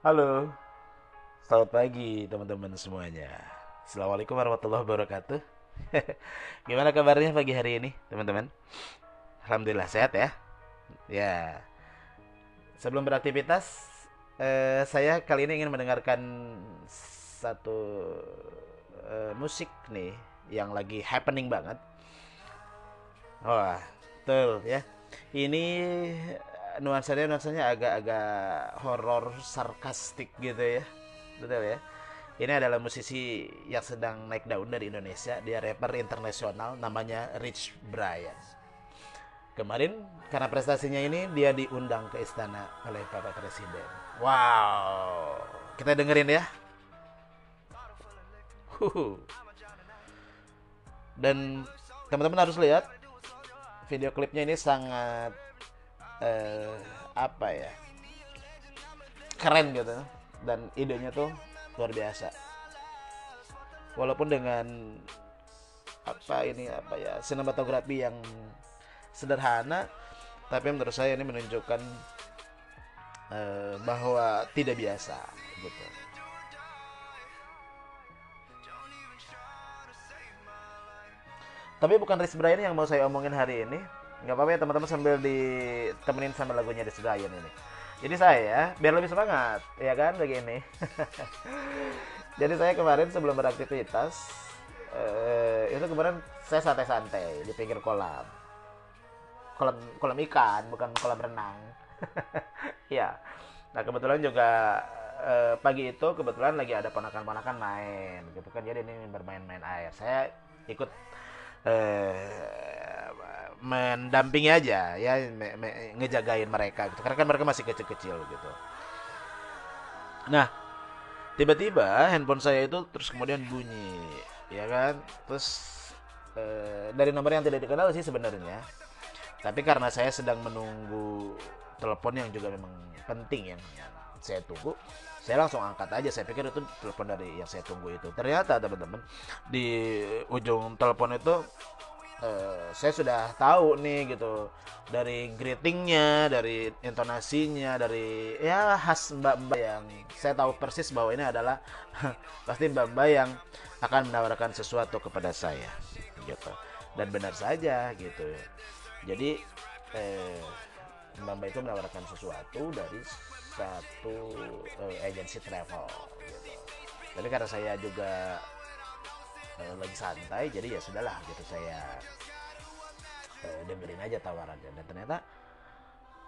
Halo, selamat pagi teman-teman semuanya. Assalamualaikum warahmatullahi wabarakatuh. Gimana kabarnya pagi hari ini, teman-teman? Alhamdulillah sehat ya. Ya, sebelum beraktivitas, eh, saya kali ini ingin mendengarkan satu eh, musik nih yang lagi happening banget. Wah, betul ya. Ini nuansanya nuansanya agak-agak horor sarkastik gitu ya. Betul ya. Ini adalah musisi yang sedang naik daun dari Indonesia. Dia rapper internasional namanya Rich Brian. Kemarin karena prestasinya ini dia diundang ke istana oleh Bapak Presiden. Wow. Kita dengerin ya. Huhu. dan teman-teman harus lihat video klipnya ini sangat eh, apa ya keren gitu. Dan idenya tuh luar biasa. Walaupun dengan apa ini apa ya sinematografi yang sederhana tapi menurut saya ini menunjukkan eh, bahwa tidak biasa gitu. Tapi bukan Rich Brian yang mau saya omongin hari ini nggak apa-apa ya teman-teman sambil ditemenin sama lagunya The Giant ini. Jadi saya biar lebih semangat ya kan begini jadi saya kemarin sebelum beraktivitas eh, itu kemarin saya santai-santai di pinggir kolam. Kolam kolam ikan bukan kolam renang. Ya. Nah kebetulan juga eh, pagi itu kebetulan lagi ada ponakan-ponakan main gitu kan. Jadi ini bermain-main air. Saya ikut eh, mendampingi aja ya me, me, ngejagain mereka gitu. Karena kan mereka masih kecil-kecil gitu. Nah tiba-tiba handphone saya itu terus kemudian bunyi ya kan? Terus eh, dari nomor yang tidak dikenal sih sebenarnya. Tapi karena saya sedang menunggu telepon yang juga memang penting yang saya tunggu saya langsung angkat aja. Saya pikir itu telepon dari yang saya tunggu itu. Ternyata teman-teman di ujung telepon itu uh, saya sudah tahu nih gitu dari greetingnya dari intonasinya dari ya khas mbak-mbak yang saya tahu persis bahwa ini adalah pasti mbak-mbak yang akan menawarkan sesuatu kepada saya gitu. Dan benar saja gitu. Jadi eh, mbak-mbak itu menawarkan sesuatu dari satu eh, agensi travel gitu. Tapi karena saya juga uh, lagi santai jadi ya sudahlah gitu saya uh, dengerin aja tawarannya dan ternyata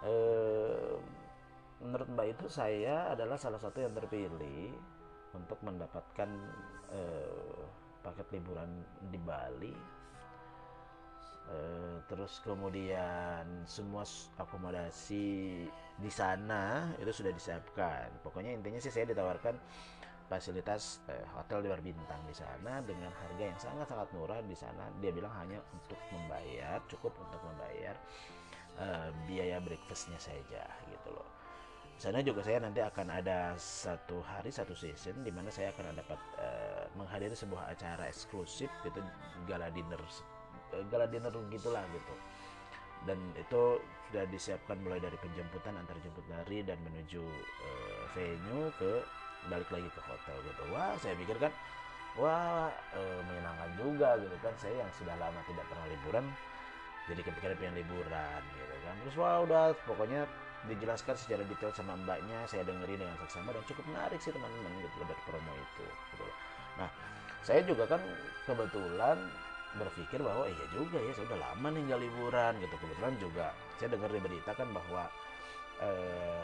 uh, menurut mbak itu saya adalah salah satu yang terpilih untuk mendapatkan uh, paket liburan di Bali Uh, terus kemudian semua akomodasi di sana itu sudah disiapkan. Pokoknya intinya sih saya ditawarkan fasilitas eh, hotel luar bintang di sana dengan harga yang sangat-sangat murah di sana. Dia bilang hanya untuk membayar cukup untuk membayar eh, biaya breakfastnya saja gitu loh. Di sana juga saya nanti akan ada satu hari satu season di mana saya akan dapat eh, menghadiri sebuah acara eksklusif gitu gala dinner eh, gala dinner gitulah gitu. Dan itu sudah disiapkan mulai dari penjemputan antar jemput dari dan menuju uh, venue ke balik lagi ke hotel gitu. Wah saya pikir kan wah e, menyenangkan juga gitu kan. Saya yang sudah lama tidak pernah liburan jadi kepikiran pengen liburan gitu kan. Terus wah udah pokoknya dijelaskan secara detail sama mbaknya saya dengerin dengan seksama dan cukup menarik sih teman-teman gitu dari promo itu gitu nah saya juga kan kebetulan berpikir bahwa iya juga ya saya udah lama nih nggak liburan gitu. Kebetulan juga saya dengar di berita kan bahwa eh,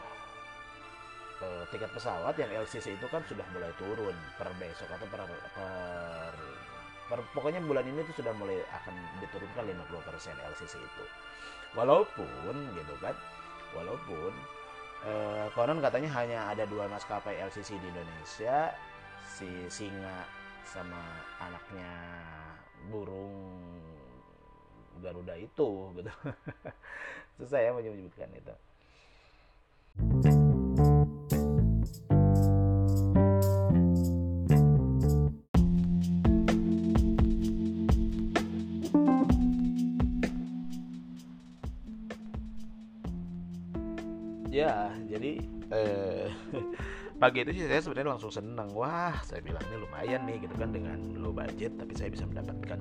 uh, tiket pesawat yang LCC itu kan sudah mulai turun per besok atau per, per, per pokoknya bulan ini tuh sudah mulai akan diturunkan 50% LCC itu. Walaupun gitu kan walaupun uh, konon katanya hanya ada dua maskapai LCC di Indonesia si singa sama anaknya burung Garuda itu gitu. Susah ya menyebutkan itu ya jadi eh, pagi itu sih saya sebenarnya langsung seneng wah saya bilang ini lumayan nih gitu kan dengan low budget tapi saya bisa mendapatkan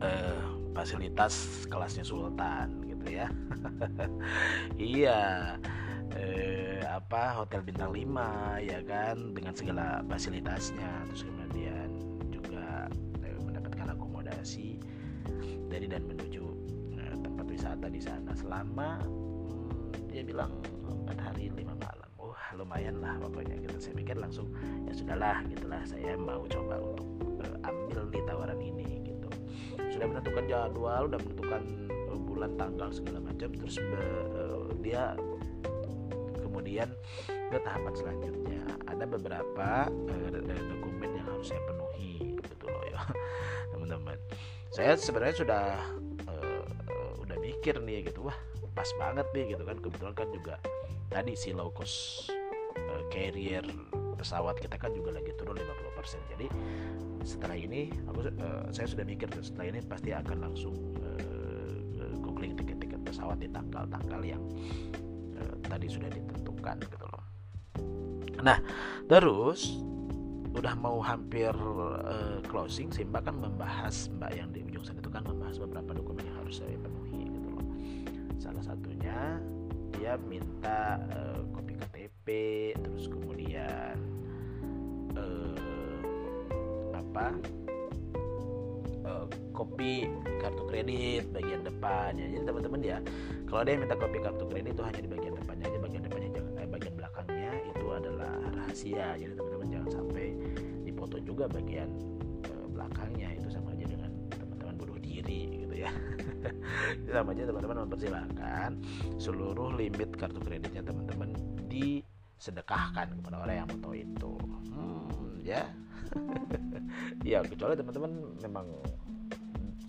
uh, fasilitas kelasnya Sultan gitu ya. Iya eh, apa hotel bintang 5 ya kan dengan segala fasilitasnya. Terus kemudian juga eh, mendapatkan akomodasi dari dan menuju eh, tempat wisata di sana. Selama dia bilang empat hari lima malam. Lumayan lah pokoknya gitu. Saya pikir langsung ya sudahlah gitulah saya mau coba untuk uh, ambil di tawaran ini gitu. Sudah menentukan jadwal udah menentukan uh, bulan tanggal segala macam. Terus uh, dia kemudian ke tahapan selanjutnya. Ada beberapa uh, dokumen yang harus saya penuhi gitu loh ya teman-teman. Saya sebenarnya sudah uh, udah mikir nih gitu. Wah pas banget nih gitu kan. Kebetulan kan juga tadi si low cost carrier pesawat kita kan juga lagi turun 50% jadi setelah ini aku uh, saya sudah mikir setelah ini pasti akan langsung uh, googling tiket-tiket pesawat di tanggal-tanggal yang uh, tadi sudah ditentukan gitu loh. Nah terus udah mau hampir uh, closing sih mbak kan membahas mbak yang di ujung sana itu kan membahas beberapa dokumen yang harus saya penuhi salah satunya dia minta uh, terus kemudian uh, apa uh, kopi kartu kredit bagian depannya. Jadi teman-teman ya kalau yang minta kopi kartu kredit itu hanya di bagian depannya aja bagian depannya jangan eh, bagian belakangnya itu adalah rahasia. Jadi teman-teman jangan sampai dipoto juga bagian uh, belakangnya itu sama aja dengan teman-teman bunuh diri gitu ya. Sama aja teman-teman mempersilahkan seluruh limit kartu kreditnya teman-teman di sedekahkan kepada orang yang butuh itu. Hmm, ya. Ya kecuali teman-teman memang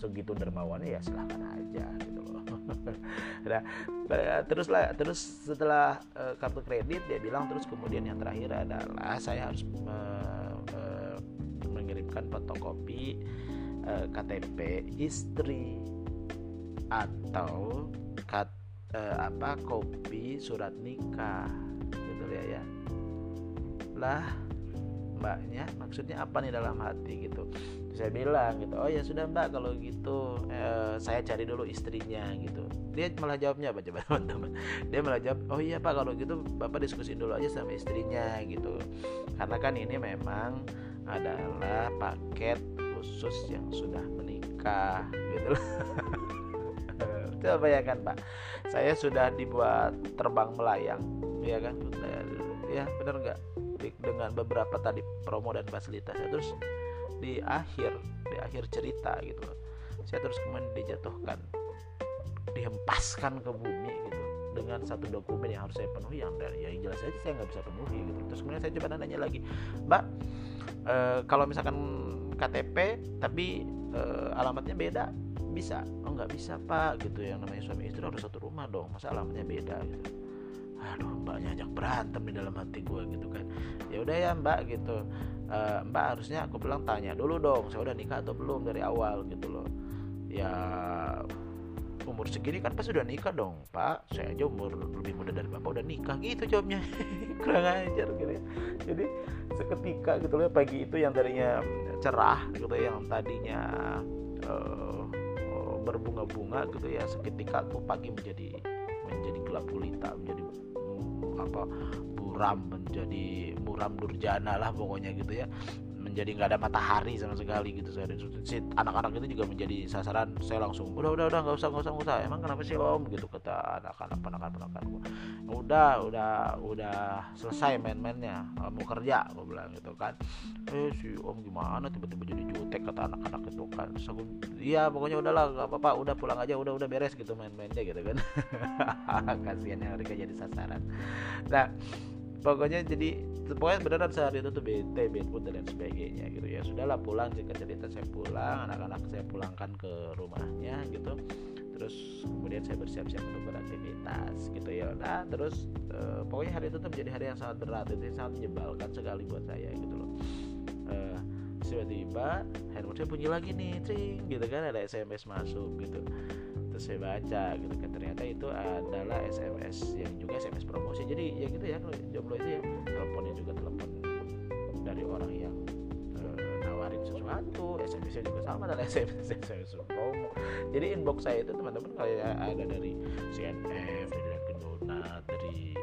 segitu dermawannya ya silahkan aja gitu loh. Nah, terus lah terus setelah uh, kartu kredit dia bilang terus kemudian yang terakhir adalah saya harus me, uh, mengirimkan fotokopi eh, KTP istri atau kat, uh, apa kopi surat nikah. Ya ya. Lah mbaknya maksudnya apa nih dalam hati gitu? Saya bilang gitu oh ya sudah mbak kalau gitu eh, saya cari dulu istrinya gitu. Dia malah jawabnya apa coba teman-teman? Dia malah jawab oh iya pak kalau gitu bapak diskusi dulu aja sama istrinya gitu. Karena kan ini memang adalah paket khusus yang sudah menikah gitu loh. Coba ya kan pak. Saya sudah dibuat terbang melayang ya kan? Ya benar nggak? Dengan beberapa tadi promo dan fasilitasnya. Terus di akhir di akhir cerita gitu saya terus kemudian dijatuhkan dihempaskan ke bumi gitu. Dengan satu dokumen yang harus saya penuhi yang dari ya jelas aja saya nggak bisa penuhi gitu. Terus kemudian saya coba nanya lagi mbak e, kalau misalkan KTP tapi e, alamatnya beda. Bisa. Oh nggak bisa pak gitu. Yang namanya suami istri harus satu rumah dong. Masa alamatnya beda gitu. Aduh mbaknya ajak berantem di dalam hati gue gitu kan. Ya udah ya mbak gitu. E, mbak harusnya aku bilang tanya dulu dong saya udah nikah atau belum dari awal gitu loh. Ya umur segini kan pas sudah nikah dong pak. Saya aja umur lebih muda dari bapak udah nikah gitu jawabnya. Kurang ajar gitu ya. Jadi seketika gitu loh pagi itu yang tadinya cerah gitu ya, yang tadinya uh, berbunga-bunga gitu ya seketika tuh pagi menjadi menjadi gelap gulita menjadi apa buram menjadi muram durjana lah pokoknya gitu ya menjadi nggak ada matahari sama sekali gitu. Saya si anak-anak itu juga menjadi sasaran. Saya langsung udah udah udah nggak usah nggak usah nggak usah. Emang kenapa sih om? gitu kata anak-anak anak anak gua. Udah udah udah selesai main-mainnya mau kerja gua bilang gitu kan. Eh si om gimana tiba-tiba jadi jutek kata anak-anak itu kan. Iya pokoknya udahlah nggak apa-apa udah pulang aja udah udah beres gitu main-mainnya gitu kan. Kasihan yang mereka jadi sasaran. Nah pokoknya jadi pokoknya beneran sehari itu tuh bete bete dan lain sebagainya gitu ya. Sudahlah pulang jika cerita saya pulang anak-anak saya pulangkan ke rumahnya gitu. Terus kemudian saya bersiap-siap untuk beraktivitas gitu ya. Nah terus e, pokoknya hari itu tuh menjadi hari yang sangat berat itu sangat menyebalkan sekali buat saya gitu loh. E, tiba-tiba handphone saya bunyi lagi nih cing gitu kan ada SMS masuk gitu terus saya baca gitu kan. Ternyata itu adalah SMS yang juga SMS promosi. Jadi ya gitu ya kalau jomblo itu ya teleponnya juga telepon dari orang yang eh, nawarin sesuatu SMS-nya juga sama adalah SMS SMS promo. Jadi inbox saya itu teman-teman kayak ada dari CNF dari Dunkin Donat dari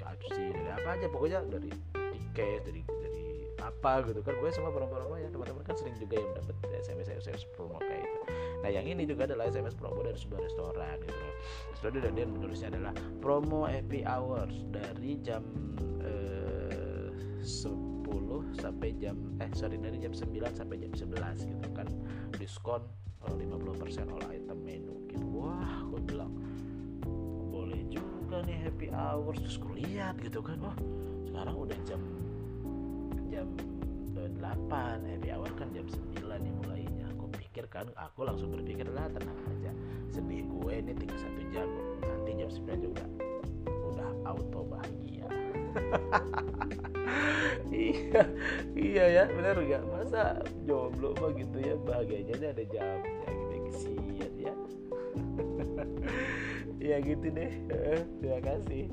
KFC dari apa aja pokoknya dari tiket dari dari apa gitu kan. Gue sama promo-promo ya teman-teman kan sering juga yang dapat SMS SMS promo kayak itu nah yang ini juga adalah SMS promo dari sebuah restoran gitu loh. Restoran dan dia menulisnya adalah promo happy hours dari jam eh, 10 sampai jam eh sorry dari jam 9 sampai jam 11 gitu kan. Diskon eh, 50% all item menu gitu. Wah gue bilang boleh juga nih happy hours. Terus gue lihat gitu kan wah sekarang udah jam jam 8 happy hour kan jam 9 nih mulainya aku pikir kan aku langsung berpikir lah tenang aja. Sedih gue ini tinggal satu jam nanti jam 9 juga udah auto bahagia. Iya iya ya benar gak masa jomblo mah gitu ya bahagianya ini ada jamnya gitu kesian ya. Ya gitu deh. Terima kasih